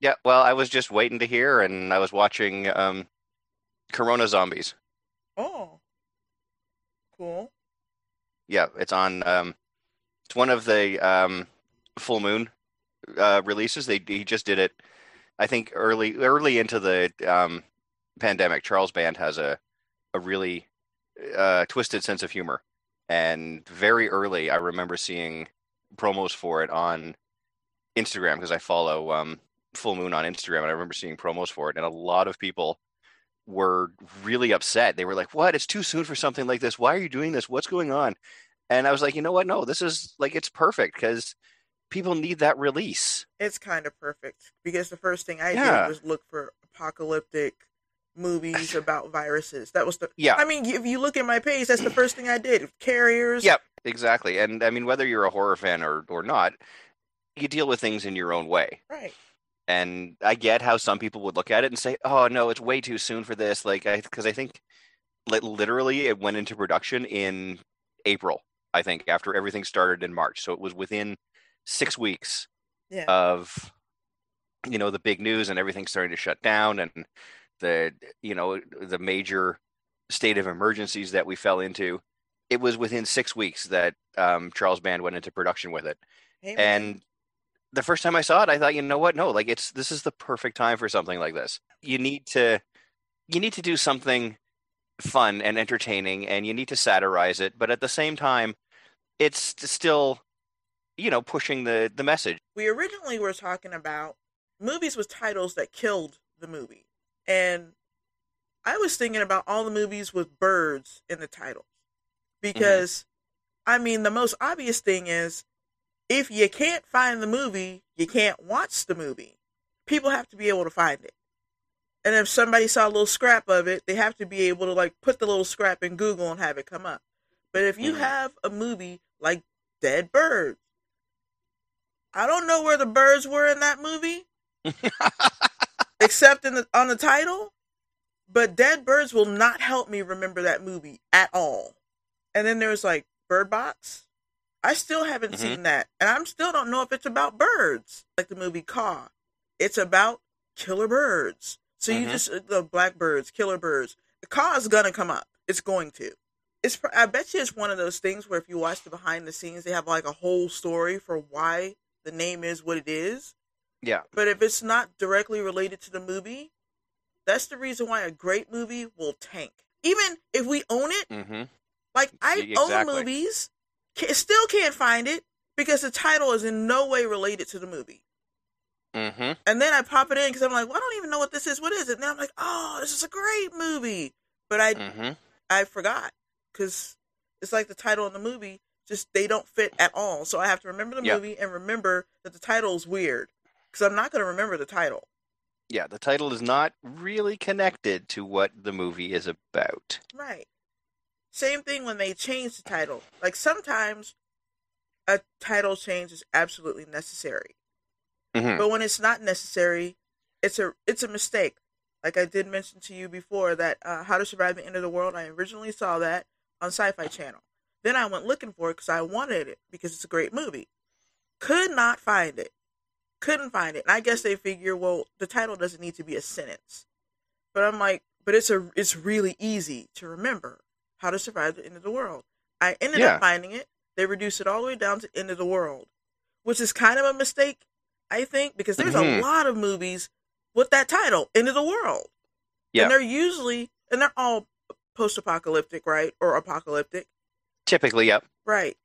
Yeah, well, I was just waiting to hear, and I was watching um, Corona Zombies. Oh, cool. Yeah, it's on. Um, it's one of the um, full moon uh, releases. They he just did it. I think early early into the um, pandemic. Charles Band has a a really uh, twisted sense of humor, and very early, I remember seeing promos for it on Instagram because I follow um, Full Moon on Instagram, and I remember seeing promos for it, and a lot of people were really upset. They were like, "What? It's too soon for something like this. Why are you doing this? What's going on?" And I was like, "You know what? No, this is like it's perfect because people need that release." It's kind of perfect because the first thing I Yeah. did was look for apocalyptic movies about viruses. That was the Yeah. I mean, if you look at my page, that's the first thing I did. Carriers. Yep, exactly. And I mean, whether you're a horror fan or or not, you deal with things in your own way. Right. And I get how some people would look at it and say, "Oh no, it's way too soon for this." Like, I because I think, like, literally, it went into production in April. I think after everything started in March, so it was within six weeks Yeah. of, you know, the big news and everything starting to shut down and the you know the major state of emergencies that we fell into. It was within six weeks that um, Charles Band went into production with it, man. and the first time I saw it, I thought, you know what? No, like it's this is the perfect time for something like this. You need to you need to do something fun and entertaining and you need to satirize it, but at the same time, it's still you know pushing the the message. we originally were talking about movies with titles that killed the movie. And I was thinking about all the movies with birds in the titles. Mm-hmm. Because, I mean, the most obvious thing is if you can't find the movie, you can't watch the movie. People have to be able to find it. And if somebody saw a little scrap of it, they have to be able to like put the little scrap in Google and have it come up. But if you Mhm. have a movie like Dead Birds, I don't know where the birds were in that movie, except in the on the title. But Dead Birds will not help me remember that movie at all. And then there's like Bird Box. I still haven't Mhm. seen that, and I'm still don't know if it's about birds, like the movie Kaw. It's about killer birds. So you Mhm. just uh, the blackbirds, killer birds. The Kaw is gonna come up. It's going to. It's. I bet you it's one of those things where if you watch the behind the scenes, they have like a whole story for why the name is what it is. Yeah. But if it's not directly related to the movie, that's the reason why a great movie will tank. Even if we own it, hmm like I E- own movies, ca still can't find it because the title is in no way related to the movie. hmm And then I pop it in because I'm like, well, I don't even know what this is. What is it? And then I'm like, oh, this is a great movie. But I hmm I forgot because it's like the title in the movie just they don't fit at all. So I have to remember the Yeah. movie and remember that the title is weird because I'm not going to remember the title. Yeah, the title is not really connected to what the movie is about. Right. Same thing when they change the title. Like sometimes a title change is absolutely necessary. Mhm. But when it's not necessary, it's a it's a mistake. Like I did mention to you before that uh, How to Survive the End of the World, I originally saw that on Sci-Fi Channel. Then I went looking for it because I wanted it because it's a great movie. Could not find it. Couldn't find it. And I guess they figure, well, the title doesn't need to be a sentence. But I'm like, but it's a it's really easy to remember how to survive the end of the world. I ended Yeah. up finding it. They reduced it all the way down to end of the world, which is kind of a mistake, I think, because there's a Mhm. lot of movies with that title, End of the World. Yeah. And they're usually and they're all post apocalyptic, right? Or apocalyptic. Typically, yep. Right.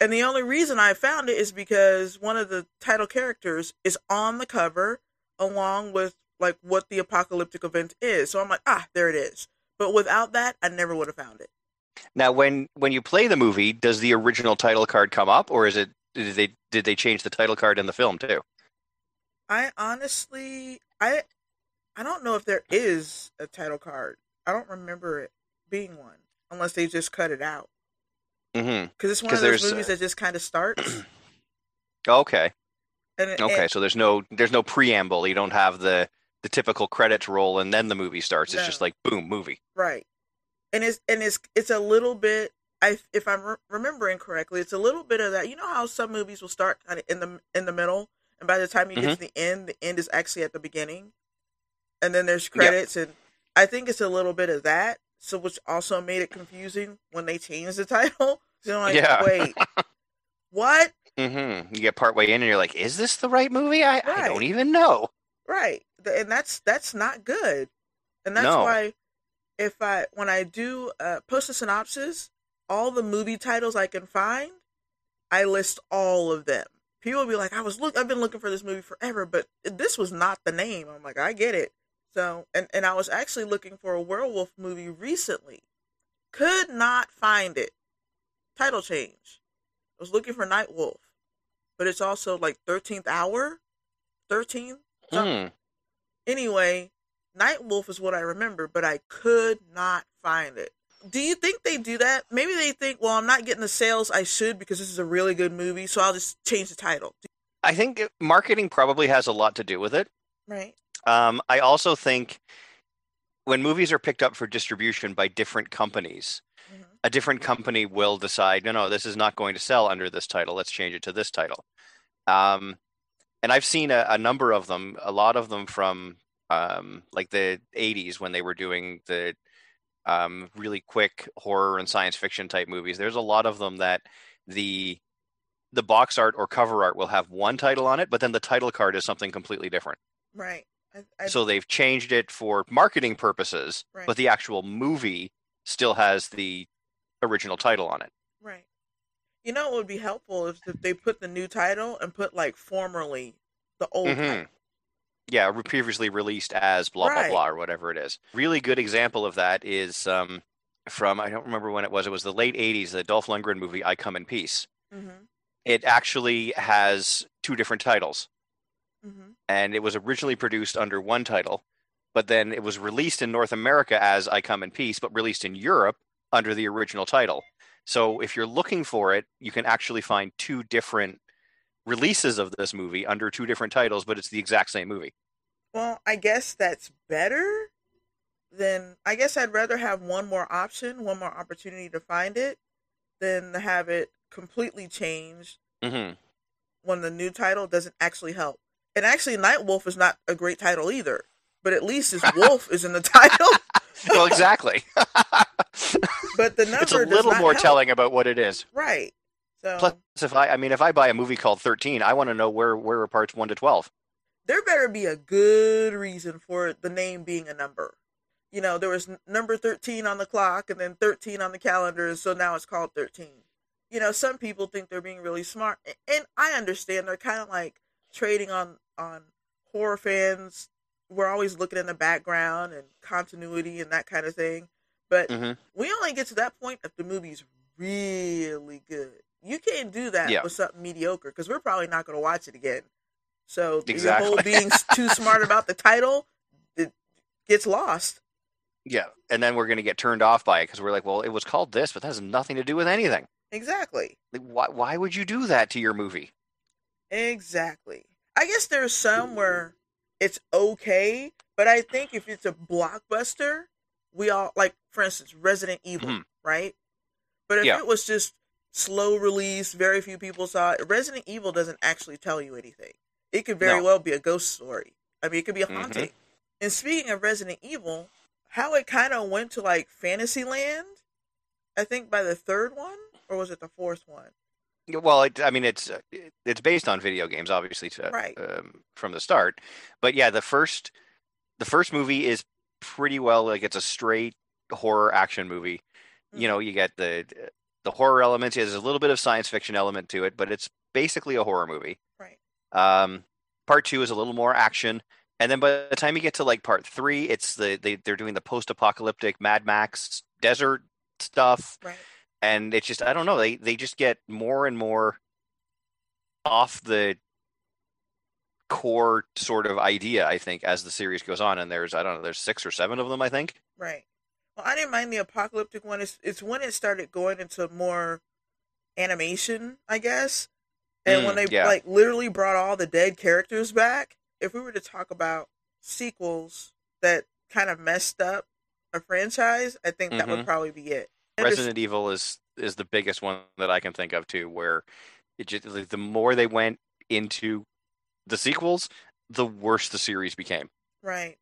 And the only reason I found it is because one of the title characters is on the cover along with like what the apocalyptic event is. So I'm like, ah, there it is. But without that, I never would have found it. Now, when when you play the movie, does the original title card come up, or is it did they did they change the title card in the film too? I honestly, I, I don't know if there is a title card. I don't remember it being one, unless they just cut it out. hmm Because it's one of those movies uh, that just kind of starts. Okay, it- okay. So there's no there's no preamble. You don't have the the typical credits roll and then the movie starts. It's No. just like boom, movie. Right. And it's and it's it's a little bit I if I'm re- remembering correctly, it's a little bit of that. You know how some movies will start kind of in the in the middle and by the time you get Mhm. to the end, the end is actually at the beginning, and then there's credits, and I think it's a little bit of that. So which also made it confusing when they changed the title. So I'm like, Yeah. wait, what? Mm-hmm. You get partway in and you're like, is this the right movie? I, I don't even know. Right. And that's that's not good. And that's No. why if I when I do uh, post a synopsis, all the movie titles I can find, I list all of them. People will be like, "I was look, I've been looking for this movie forever, but this was not the name." I'm like, "I get it." So, and and I was actually looking for a werewolf movie recently, could not find it. Title change. I was looking for Night Wolf, but it's also like Thirteenth Hour, Thirteen something. Hmm. Anyway, Night Wolf is what I remember, but I could not find it. Do you think they do that? Maybe they think, well, I'm not getting the sales I should because this is a really good movie, so I'll just change the title. I think marketing probably has a lot to do with it. Right. Um, I also think when movies are picked up for distribution by different companies, Mhm. a different company will decide, no, no, this is not going to sell under this title. Let's change it to this title. Um, and I've seen a, a number of them, a lot of them from um, like the 80s when they were doing the um, really quick horror and science fiction type movies. There's a lot of them that the the box art or cover art will have one title on it, but then the title card is something completely different. Right. I, I, So they've changed it for marketing purposes, Right. but the actual movie still has the original title on it. right. You know it would be helpful is if they put the new title and put like formerly the old Mhm. title. Yeah, previously released as blah blah Right. blah or whatever it is. Really good example of that is um, from I don't remember when it was. It was the late '80s, the Dolph Lundgren movie "I Come in Peace." Mm-hmm. It actually has two different titles, Mm-hmm. and it was originally produced under one title, but then it was released in North America as "I Come in Peace," but released in Europe under the original title. So if you're looking for it, you can actually find two different releases of this movie under two different titles, but it's the exact same movie. Well, I guess that's better than I guess I'd rather have one more option, one more opportunity to find it than to have it completely changed hmm when the new title doesn't actually help. And actually Night Wolf is not a great title either, but at least his wolf is in the title, well, exactly. but the number it's a little more help. telling about what it is. Right. So Plus, if I, I mean, if I buy a movie called Thirteen, I want to know where where are parts one to twelve. there better be a good reason for the name being a number. You know, there was number 13 on the clock and then 13 on the calendar, so now it's called 13. You know, some people think they're being really smart, and I understand they're kind of like trading on on horror fans. We're always looking in the background and continuity and that kind of thing, but Mhm. we only get to that point if the movie's really good. You can't do that Yeah. with something mediocre because we're probably not going to watch it again. So the whole being too smart about the title it gets lost. Yeah, and then we're going to get turned off by it because we're like, well, it was called this, but that has nothing to do with anything. Exactly. Like, why why would you do that to your movie? Exactly. I guess there's some where it's okay, but I think if it's a blockbuster, we all like, for instance, Resident Evil, Mhm. right? But if Yeah. it was just slow release, very few people saw it, Resident Evil doesn't actually tell you anything. It could very No. well be a ghost story. I mean, it could be a Mhm. haunting. And speaking of Resident Evil, how it kind of went to like Fantasyland, I think by the third one, or was it the fourth one? Well, it, I mean, it's it's based on video games, obviously, to, Right. um, from the start. But yeah, the first the first movie is pretty well like it's a straight horror action movie. You know, you get the the horror elements. Yeah, there's a little bit of science fiction element to it, but it's basically a horror movie. Right. Um, part two is a little more action, and then by the time you get to like part three, it's the they they're doing the post apocalyptic Mad Max desert stuff, Right. and it's just I don't know they they just get more and more off the core sort of idea I think as the series goes on, and there's I don't know there's six or seven of them I think. Right. Well, I didn't mind the apocalyptic one. It's it's when it started going into more animation, I guess, and when Mm, they yeah. like literally brought all the dead characters back. If we were to talk about sequels that kind of messed up a franchise, I think that would Mhm. probably be it. Resident Evil is is the biggest one that I can think of too, where it just like, the more they went into the sequels, the worse the series became. Right.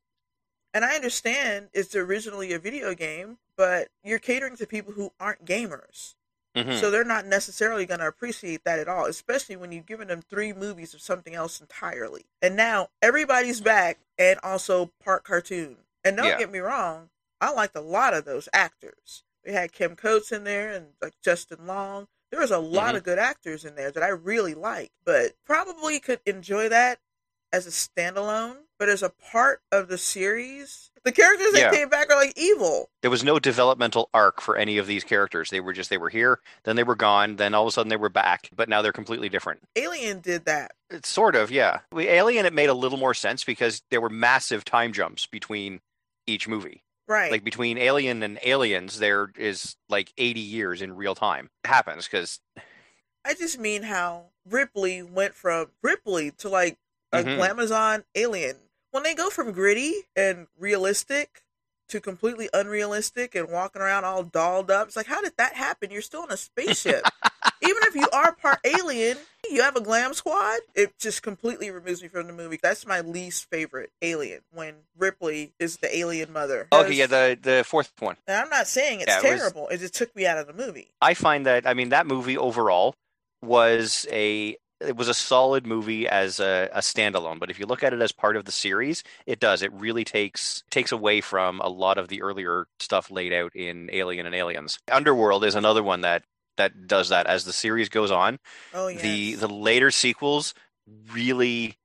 And I understand it's originally a video game, but you're catering to people who aren't gamers. Mhm. So they're not necessarily going to appreciate that at all, especially when you've given them three movies of something else entirely. And now everybody's back and also part cartoon. And don't Yeah. get me wrong, I liked a lot of those actors. We had Kim Coates in there and like Justin Long. There was a lot Mhm. of good actors in there that I really like, but probably could enjoy that as a standalone. But as a part of the series, the characters that Yeah. came back are like evil. there was no developmental arc for any of these characters. They were just they were here, then they were gone, then all of a sudden they were back, but now they're completely different. Alien did that. It's sort of, yeah. We Alien it made a little more sense because there were massive time jumps between each movie. Right. Like between Alien and Aliens, there is like 80 years in real time. It happens because I just mean how Ripley went from Ripley to like a Mhm. glamazon alien. When they go from gritty and realistic to completely unrealistic and walking around all dolled up, it's like, how did that happen? You're still in a spaceship. Even if you are part alien, you have a glam squad. It just completely removes me from the movie. That's my least favorite alien when Ripley is the alien mother. okay, yeah, the the fourth one. And I'm not saying it's Yeah, it was- terrible. It just took me out of the movie. I find that I mean that movie overall was a it was a solid movie as a, a standalone, but if you look at it as part of the series, it does. It really takes takes away from a lot of the earlier stuff laid out in Alien and Aliens. Underworld is another one that that does that as the series goes on. Oh yeah. The the later sequels really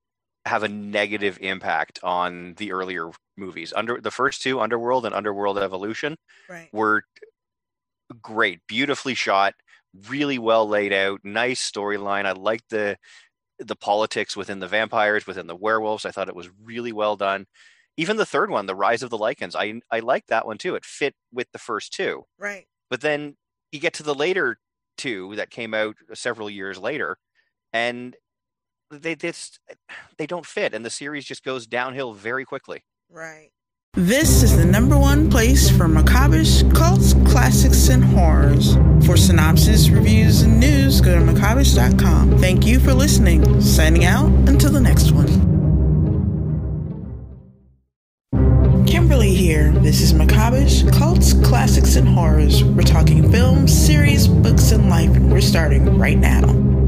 have a negative impact on the earlier movies. Under the first two, Underworld and Underworld Evolution, right. were great, beautifully shot, really well laid out, nice storyline. I liked the the politics within the vampires, within the werewolves. I thought it was really well done. Even the third one, The Rise of the Lycans, I I liked that one too. It fit with the first two. Right. But then you get to the later two that came out several years later, and they just they don't fit, and the series just goes downhill very quickly. Right. This is the number one place for macabreish cults, classics, and horrors. For synopsis, reviews, and news, go to macabreish.com. Thank you for listening. Signing out until the next one. Here. This is Macabreish Cults, Classics, and Horrors. We're talking films, series, books, and life, and we're starting right now.